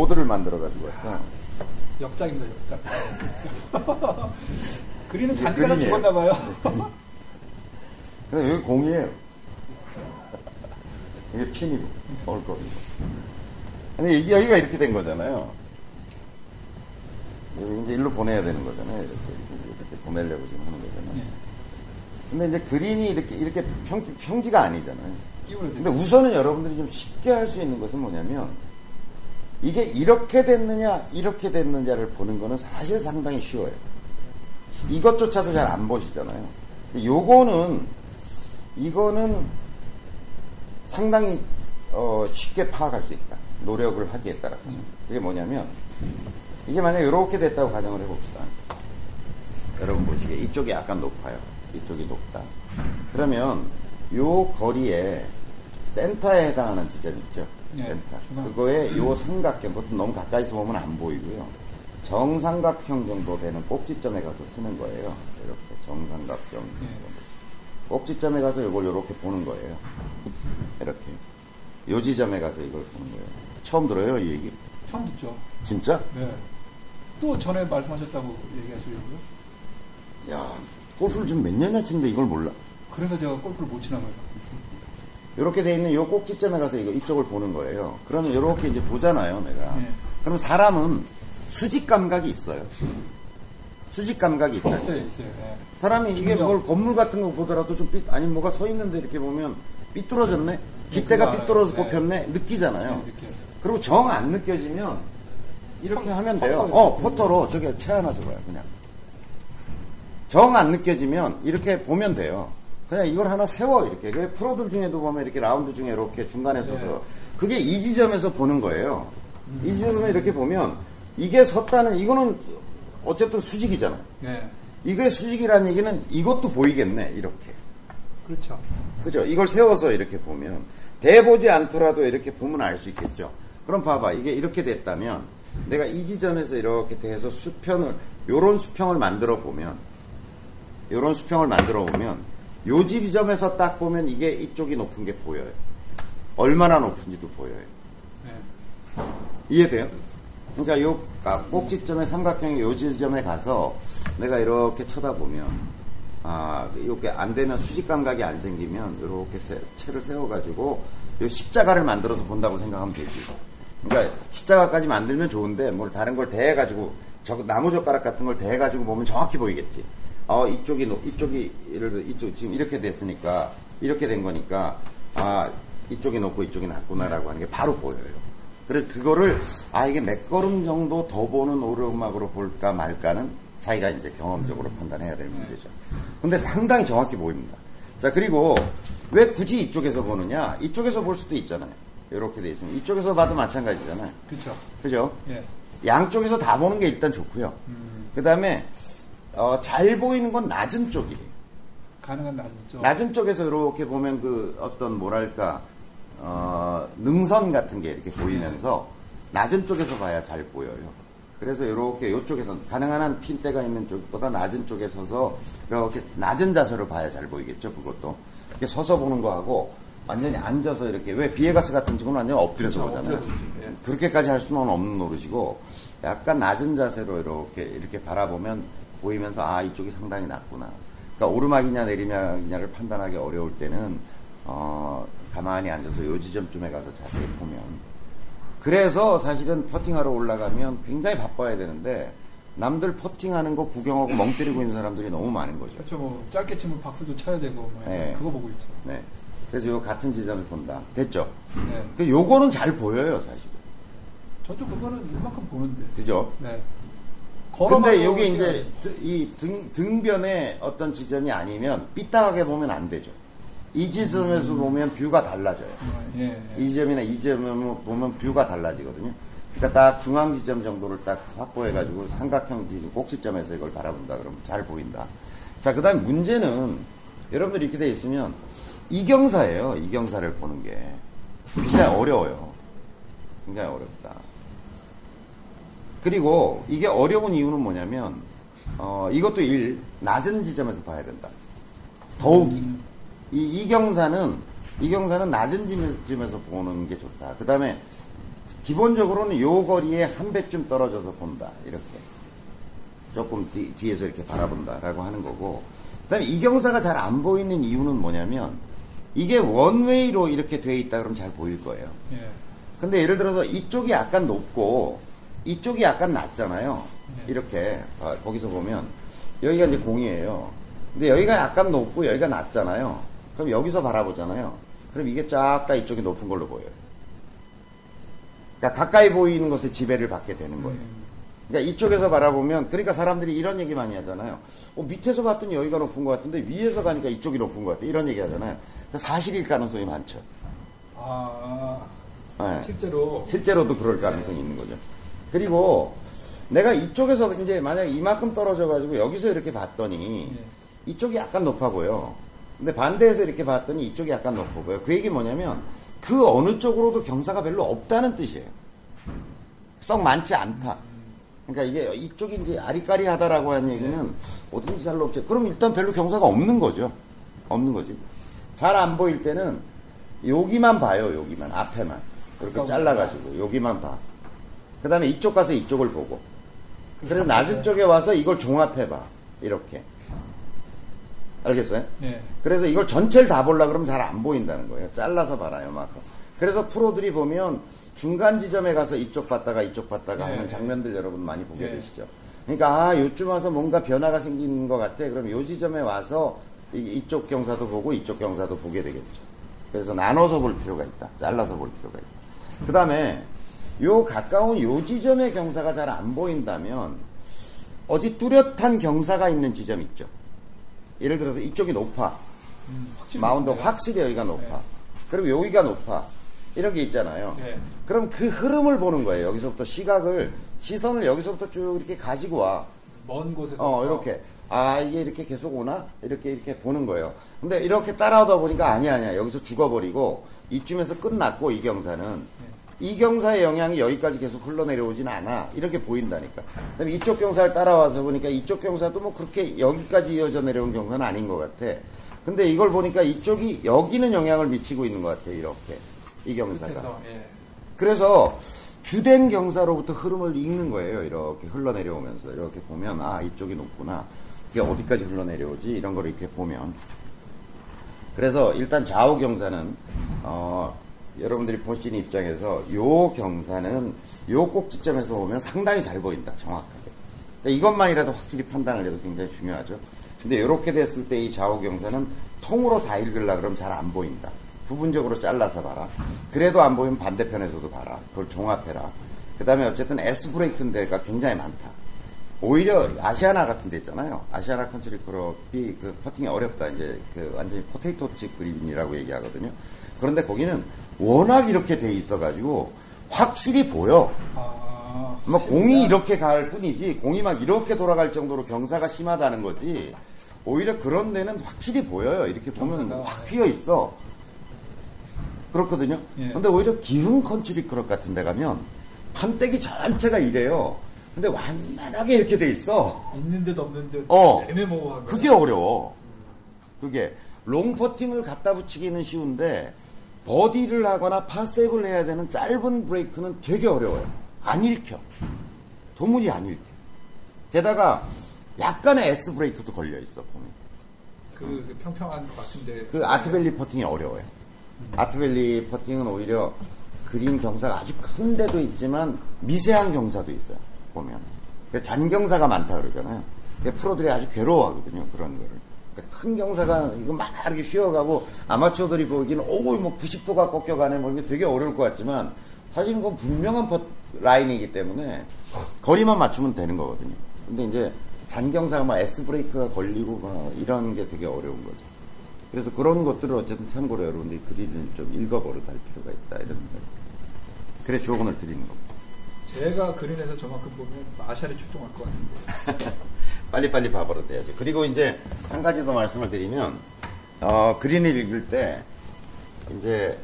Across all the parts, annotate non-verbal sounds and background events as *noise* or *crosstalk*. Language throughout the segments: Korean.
보드를 만들어 가지고 왔어. 역작입니다, 역작. *laughs* 그리는 잔디가 다 그린이에요. 죽었나 봐요. *laughs* 근데 여기 공이에요. 이게 핀이고, 얼거리고. 근데 이게 여기가 이렇게 된 거잖아요. 여기 이제 일로 보내야 되는 거잖아요. 이렇게, 이렇게, 보내려고 지금 하는 거잖아요. 예. 근데 이제 그린이 이렇게, 이렇게 평, 평지가 아니잖아요. 근데 우선은 여러분들이 좀 쉽게 할 수 있는 것은 뭐냐면, 이게 이렇게 됐느냐, 이렇게 됐느냐를 보는 거는 사실 상당히 쉬워요. 이것조차도 잘 안 보시잖아요. 요거는, 이거는 상당히 어, 쉽게 파악할 수 있다. 노력을 하기에 따라서. 그게 뭐냐면, 이게 만약에 이렇게 됐다고 가정을 해봅시다. 여러분 보시기에 이쪽이 약간 높아요. 이쪽이 높다. 그러면 요 거리에 센터에 해당하는 지점 있죠. 네, 센터. 그거에 요 삼각형, 그것도 너무 가까이서 보면 안 보이고요. 정삼각형 정도 되는 꼭지점에 가서 쓰는 거예요. 이렇게 정삼각형. 네. 꼭지점에 가서 이걸 이렇게 보는 거예요. 이렇게. 요 지점에 가서 이걸 보는 거예요. 처음 들어요, 이 얘기? 처음 듣죠. 진짜? 네. 또 전에 말씀하셨다고 얘기하시려고요? 야, 골프를 지금 몇 년이나 치는데 이걸 몰라. 그래서 제가 골프를 못 치나 봐요. 이렇게 돼 있는 요 꼭지점에 가서 이거 이쪽을 보는 거예요. 그러면 이렇게 이제 보잖아요, 내가. 네. 그럼 사람은 수직 감각이 있어요. 수직 감각이 있다. 있어요, 있어요. 예. 사람이 이게. 뭘 건물 같은 거 보더라도 좀 삐, 아니 뭐가 서 있는데 이렇게 보면 삐뚤어졌네. 깃대가. 삐뚤어서 네. 꼽혔네. 느끼잖아요. 네, 느껴요. 그리고 정 안 느껴지면 이렇게 퍼- 하면 돼요. 퍼터로 어. 퍼터로 저기 채 하나 줘봐요, 그냥. 정 안 느껴지면 이렇게 보면 돼요. 그냥 이걸 하나 세워 이렇게. 왜 프로들 중에도 보면 이렇게 라운드 중에 이렇게 중간에 서서 네. 그게 이 지점에서 보는 거예요. 이 지점에 이렇게 보면 이게 섰다는 이거는 어쨌든 수직이잖아요. 네. 이게 수직이라는 얘기는 이것도 보이겠네 이렇게. 그렇죠. 그죠? 이걸 세워서 이렇게 보면 대보지 않더라도 이렇게 보면 알 수 있겠죠. 그럼 봐봐. 이게 이렇게 됐다면 내가 이 지점에서 이렇게 돼서 수평을 요런 수평을 만들어 보면 요런 수평을 만들어 보면 요 지점에서 딱 보면 이게 이쪽이 높은 게 보여요. 얼마나 높은지도 보여요. 네. 이해돼요? 그러니까 요 까- 꼭지점의 삼각형의 요 지점에 가서 내가 이렇게 쳐다보면 아 이렇게 안 되면 수직 감각이 안 생기면 이렇게 세- 채를 세워가지고 요 십자가를 만들어서 본다고 생각하면 되지. 그러니까 십자가까지 만들면 좋은데 뭘 다른 걸 대해가지고 저 나무 젓가락 같은 걸 대해가지고 보면 정확히 보이겠지. 어 이쪽이 높- 이쪽이 예를 들어 이쪽 지금 이렇게 됐으니까 이렇게 된 거니까 아 이쪽이 높고 이쪽이 낮구나라고 하는 게 바로 보여요. 그래서 그거를 아 이게 몇 걸음 정도 더 보는 오르막으로 볼까 말까는 자기가 이제 경험적으로 판단해야 될 문제죠. 근데 상당히 정확히 보입니다. 자 그리고 왜 굳이 이쪽에서 보느냐? 이쪽에서 볼 수도 있잖아요. 이렇게 돼 있으면 이쪽에서 봐도 마찬가지잖아요. 그렇죠. 그죠? 예. 양쪽에서 다 보는 게 일단 좋고요. 음, 그 다음에 잘 보이는 건 낮은 쪽이에요. 가능한 낮은 쪽. 낮은 쪽에서 이렇게 보면 그 어떤 뭐랄까 어, 능선 같은 게 이렇게 보이면서 낮은 쪽에서 봐야 잘 보여요. 그래서 이렇게 이쪽에서 가능한 한 핀대가 있는 쪽보다 낮은 쪽에 서서 이렇게 낮은 자세로 봐야 잘 보이겠죠. 그것도 이렇게 서서 보는 거하고 완전히 앉아서 이렇게 왜 비에가스 같은 친구는 완전 히 엎드려서 그렇죠, 보잖아요. 엎드려서, 예. 그렇게까지 할 수는 없는 노릇이고 약간 낮은 자세로 이렇게 이렇게 바라보면 보이면서 아 이쪽이 상당히 낮구나. 그러니까 오르막이냐 내리막이냐를 판단하기 어려울 때는 어, 가만히 앉아서 요 지점쯤에 가서 자세히 보면 그래서 사실은 퍼팅하러 올라가면 굉장히 바빠야 되는데 남들 퍼팅하는 거 구경하고 멍 때리고 있는 사람들이 너무 많은 거죠. 그렇죠. 뭐 짧게 치면 박수도 쳐야 되고 뭐 네. 그거 보고 있죠. 네. 그래서 요 같은 지점을 본다. 됐죠? 네. 그 요거는 잘 보여요, 사실. 저도 그거는 이만큼 보는데. 그죠? 네. 근데 여기 이제 드- 이 등, 등변의 어떤 지점이 아니면 삐딱하게 보면 안 되죠. 이 지점에서 보면 뷰가 달라져요. 예, 예. 이 지점이나 이 지점을 보면 뷰가 달라지거든요. 그러니까 딱 중앙 지점 정도를 딱 확보해가지고 삼각형 지점 꼭지점에서 이걸 바라본다 그러면 잘 보인다. 자, 그 다음 문제는 여러분들이 이렇게 돼 있으면 이경사예요. 이경사를 보는 게. 굉장히 어려워요. 굉장히 어렵다. 그리고 이게 어려운 이유는 뭐냐면, 어, 이것도 일, 낮은 지점에서 봐야 된다. 더욱이. 이 이경사는, 이경사는 낮은 지점에서 보는 게 좋다. 그 다음에 기본적으로는 요 거리에 한 배쯤 떨어져서 본다. 이렇게. 조금 뒤, 뒤에서 이렇게 바라본다라고 하는 거고. 그 다음에 이경사가 잘 안 보이는 이유는 뭐냐면, 이게 원웨이로 이렇게 돼 있다 그러면 잘 보일 거예요. 예. 근데 예를 들어서 이쪽이 약간 높고, 이쪽이 약간 낮잖아요. 네. 이렇게. 아, 거기서 보면, 여기가 이제 공이에요. 근데 여기가 약간 높고 여기가 낮잖아요. 그럼 여기서 바라보잖아요. 그럼 이게 쫙 다 이쪽이 높은 걸로 보여요. 그러니까 가까이 보이는 것에 지배를 받게 되는 거예요. 그러니까 이쪽에서 바라보면 그러니까 사람들이 이런 얘기 많이 하잖아요. 어, 밑에서 봤더니 여기가 높은 것 같은데 위에서 가니까 이쪽이 높은 것 같아. 이런 얘기 하잖아요. 그러니까 사실일 가능성이 많죠. 아, 네. 실제로. 실제로도 그럴 가능성이 있는 거죠. 그리고 내가 이쪽에서 이제 만약에 이만큼 떨어져 가지고 여기서 이렇게 봤더니 예. 이쪽이 약간 높아 보여. 근데 반대에서 이렇게 봤더니 이쪽이 약간 높아 보여. 그 얘기 뭐냐면 그 어느 쪽으로도 경사가 별로 없다는 뜻이에요. 썩 많지 않다. 그러니까 이게 이쪽이 이제 아리까리하다라고 하는 얘기는 어딘지 잘 없죠. 그럼 일단 별로 경사가 없는 거죠. 없는 거지. 잘 안 보일 때는 여기만 봐요. 여기만 앞에만 이렇게 가까운 잘라가지고 여기만 봐. 그 다음에 이쪽 가서 이쪽을 보고. 그래서 낮은 쪽에 와서 이걸 종합해봐. 이렇게. 알겠어요? 예. 그래서 이걸 전체를 다 보려 그러면 잘 안 보인다는 거예요. 잘라서 봐라, 요만큼. 그래서 프로들이 보면 중간 지점에 가서 이쪽 봤다가 이쪽 봤다가 네. 하는 장면들 여러분 많이 보게 네. 되시죠. 그러니까 아, 요쯤 와서 뭔가 변화가 생기는 것 같아. 그럼 요 지점에 와서 이- 이쪽 경사도 보고 이쪽 경사도 보게 되겠죠. 그래서 나눠서 볼 필요가 있다. 잘라서 볼 필요가 있다. 그 다음에 요 가까운 요 지점의 경사가 잘 안 보인다면 어디 뚜렷한 경사가 있는 지점 있죠. 예를 들어서 이쪽이 높아. 음, 확실히. 마운드. 확실히 여기가 높아. 네. 그리고 여기가 높아. 이런 게 있잖아요. 네. 그럼 그 흐름을 보는 거예요. 여기서부터 시각을, 시선을 여기서부터 쭉 이렇게 가지고 와. 먼 곳에서. 어, 이렇게. 아, 이게 이렇게 계속 오나? 이렇게, 이렇게 보는 거예요. 근데 이렇게 따라오다 보니까 아니야, 아니야. 여기서 죽어버리고, 이쯤에서 끝났고, 이 경사는. 이 경사의 영향이 여기까지 계속 흘러내려오진 않아. 이렇게 보인다니까. 그다음에 이쪽 경사를 따라와서 보니까 이쪽 경사도 뭐 그렇게 여기까지 이어져 내려온 경사는 아닌 것 같아. 근데 이걸 보니까 이쪽이 여기는 영향을 미치고 있는 것 같아. 이렇게. 이 경사가. 끝에서. 예. 그래서 주된 경사로부터 흐름을 읽는 거예요. 이렇게 흘러내려오면서 이렇게 보면 아 이쪽이 높구나. 이게 어디까지 흘러내려오지? 이런 걸 이렇게 보면 그래서 일단 좌우 경사는 어, 여러분들이 보시는 입장에서 요 경사는 요 꼭지점에서 보면 상당히 잘 보인다. 정확하게. 그러니까 이것만이라도 확실히 판단을 해도 굉장히 중요하죠. 근데 이렇게 됐을 때 이 좌우 경사는 통으로 다 읽으려 그러면 잘 안 보인다. 부분적으로 잘라서 봐라. 그래도 안 보이면 반대편에서도 봐라. 그걸 종합해라. 그 다음에 어쨌든 S 브레이크인 데가 굉장히 많다. 오히려 아시아나 같은 데 있잖아요. 아시아나 컨트리 클럽이 그 퍼팅이 어렵다. 이제 그 완전히 포테이토 칩 그린이라고 얘기하거든요. 그런데 거기는 워낙 이렇게 돼 있어가지고 확실히 보여. 아. 뭐 공이 이렇게 갈 뿐이지 공이 막 이렇게 돌아갈 정도로 경사가 심하다는 거지. 오히려 그런 데는 확실히 보여요. 이렇게 보면 확 휘어 있어. 그렇거든요. 예. 근데 오히려 기흥 컨트리 클럽 같은 데 가면 판때기 전체가 이래요. 근데 완만하게 이렇게 돼 있어. 있는 듯 없는 듯. 어. 애매모호한 거. 그게 어려워. 그게 롱 퍼팅을 갖다 붙이기는 쉬운데 버디를 하거나 파 save를 해야 되는 짧은 브레이크는 되게 어려워요. 안 읽혀. 도무지 안 읽혀. 게다가 약간의 S 브레이크도 걸려 있어 보면. 그, 그 평평한 것 같은데. 그 아트밸리 퍼팅이 어려워요. 아트밸리 퍼팅은 오히려 그린 경사가 아주 큰 데도 있지만 미세한 경사도 있어요. 보면. 그 잔경사가 많다 그러잖아요. 그 프로들이 아주 괴로워하거든요. 그런 거를. 그큰 경사가 이거 막 이렇게 휘어가고 아마추어들이 보기에는 오고 뭐 90도가 꺾여가네 뭐 이게 되게 어려울 것 같지만 사실 그건 분명한 퍼- 라인이기 때문에 거리만 맞추면 되는 거거든요. 근데 이제 잔경사가 막 S 브레이크가 걸리고 막 이런 게 되게 어려운 거죠. 그래서 그런 것들을 어쨌든 참고로 여러분들이 그림을 좀 읽어버릇 할 필요가 있다 이런 생각이 그래 조언을 드리는 겁니다. 제가 그린에서 저만큼 보면 마샬이 출동할 것 같은데. *laughs* 빨리빨리 봐버릇 해야죠. 그리고 이제 한 가지 더 말씀을 드리면 어, 그린을 읽을 때 이제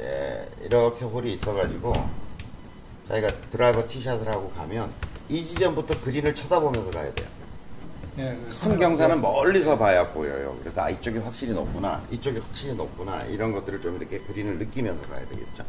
예, 이렇게 홀이 있어가지고 자기가 드라이버 티샷을 하고 가면 이 지점부터 그린을 쳐다보면서 가야 돼요. 예, 그큰 경사는 멀리서 봐야 보여요. 그래서 아 이쪽이 확실히 높구나, 이쪽이 확실히 높구나 이런 것들을 좀 이렇게 그린을 느끼면서 가야 되겠죠.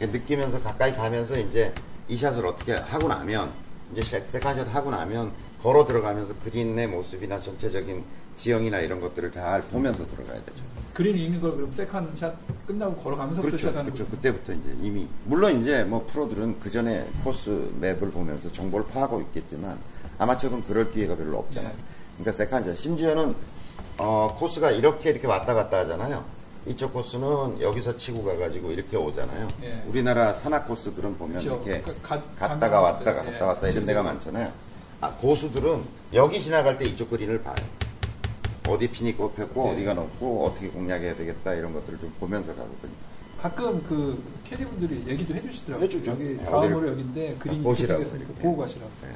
느끼면서 가까이 가면서 이제 이 샷을 어떻게 하고 나면 이제 세- second 샷 하고 나면 걸어 들어가면서 그린의 모습이나 전체적인 지형이나 이런 것들을 잘 보면서 들어가야 되죠. 그린이 있는 걸 그럼 second 샷 끝나고 걸어가면서 또 그렇죠. 시작하는 그렇죠. 거죠. 그때부터 이제 이미 물론 이제 뭐 프로들은 그 전에 코스 map을 보면서 정보를 파악하고 있겠지만 아마추어는 그럴 기회가 별로 없잖아요. 네. 그러니까 second 샷 심지어는 어, 코스가 이렇게 이렇게 왔다 갔다 하잖아요. 이쪽 코스는 여기서 치고 가가지고 이렇게 오잖아요. 예. 우리나라 산악 코스들은 보면 그렇죠. 이렇게 그 가- 갔다가 장- 왔다가 예. 갔다 왔다 이런 데가 많잖아요. 아, 고수들은 여기 지나갈 때 이쪽 그린을 봐요. 어디 핀이 꼽혔고 네. 어디가 높고 어떻게 공략해야 되겠다 이런 것들을 좀 보면서 가거든요. 가끔 그 캐디분들이 얘기도 해주시더라고요. 해주죠. 여기 네, 다음으로 여기인데 그린이. 이렇게 생겼으니까 네. 보고 가시라고. 네.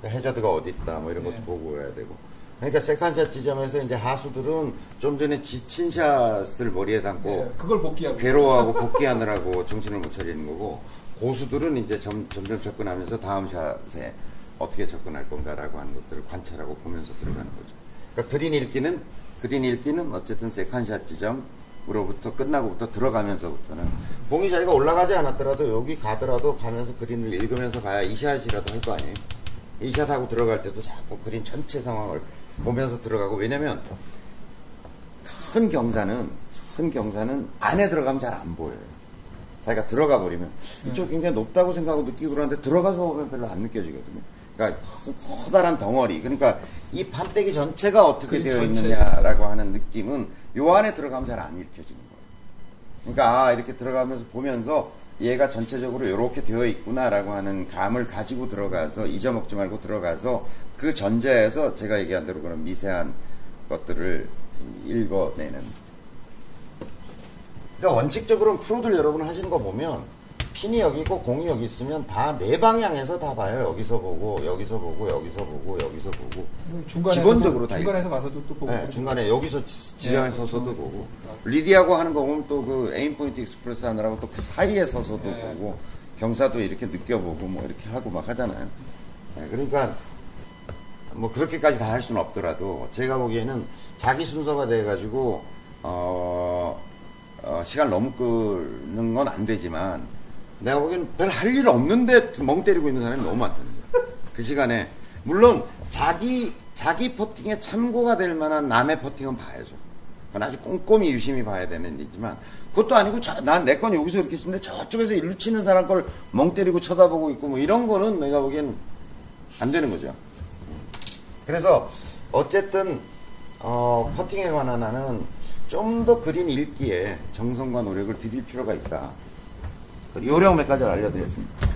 그러니까 해저드가 어디 있다 뭐 이런 것도 네. 보고 가야 되고 그러니까 second 샷 지점에서 이제 하수들은 좀 전에 지 친 샷을 머리에 담고 예, 그걸 복기하고. 괴로워하고 복기하느라고 정신을 못 차리는 거고 고수들은 이제 점, 점점 접근하면서 다음 샷에 어떻게 접근할 건가라고 하는 것들을 관찰하고 보면서 들어가는 거죠. 그러니까 그린 읽기는 그린 읽기는 어쨌든 second 샷 지점으로부터 끝나고부터 들어가면서부터는 공이 자기가 올라가지 않았더라도 여기 가더라도 가면서 그린을 읽으면서 가야 이 샷이라도 할 거 아니에요. 이 샷하고 들어갈 때도 자꾸 그린 전체 상황을 보면서 들어가고 왜냐면 큰 경사는 큰 경사는 안에 들어가면 잘 안 보여요. 자기가 들어가 버리면 이쪽 굉장히 높다고 생각하고 느끼고 그러는데 들어가서 보면 별로 안 느껴지거든요. 그러니까 커- 커다란 덩어리. 그러니까 이 판때기 전체가 어떻게 그 되어 전체. 있느냐라고 하는 느낌은 요 안에 들어가면 잘 안 읽혀지는 거예요. 그러니까 아 이렇게 들어가면서 보면서 얘가 전체적으로 이렇게 되어 있구나라고 하는 감을 가지고 들어가서 잊어먹지 말고 들어가서 그 전제에서 제가 얘기한 대로 그런 미세한 것들을 읽어내는. 그러니까 원칙적으로는 프로들 여러분 하시는 거 보면 핀이 여기 있고 공이 여기 있으면 다 네 방향에서 다 봐요. 여기서 보고 여기서 보고 여기서 보고 여기서 보고 중간에서 기본적으로 다 중간에서 가서도 또 보고. 네, 중간에 여기서 지- 지점에 네, 서서도 그렇죠. 보고 리디아 고 하는 거 보면 또 그 AimPoint Express 하느라고 또 그 사이에 서서도 네. 보고 경사도 이렇게 느껴보고 뭐 이렇게 하고 막 하잖아요. 네, 그러니까 뭐 그렇게까지 다 할 수는 없더라도 제가 보기에는 자기 순서가 돼가지고 어, 어, 시간 너무 끄는 건 안 되지만 내가 보기에는 별할 일 없는데 멍 때리고 있는 사람이 너무 많다는 거야. 그 시간에 물론 자기 자기 퍼팅에 참고가 될 만한 남의 퍼팅은 봐야죠. 그건 아주 꼼꼼히 유심히 봐야 되는 일이지만 그것도 아니고 난 내 건 여기서 이렇게 치는데 저쪽에서 일로 치는 사람 걸 멍 때리고 쳐다보고 있고 뭐 이런 거는 내가 보기엔 안 되는 거죠. 그래서 어쨌든 어, 퍼팅에 관한 한은 좀더 그린 읽기에 정성과 노력을 들일 필요가 있다. 요령 몇 가지를 알려드렸습니다.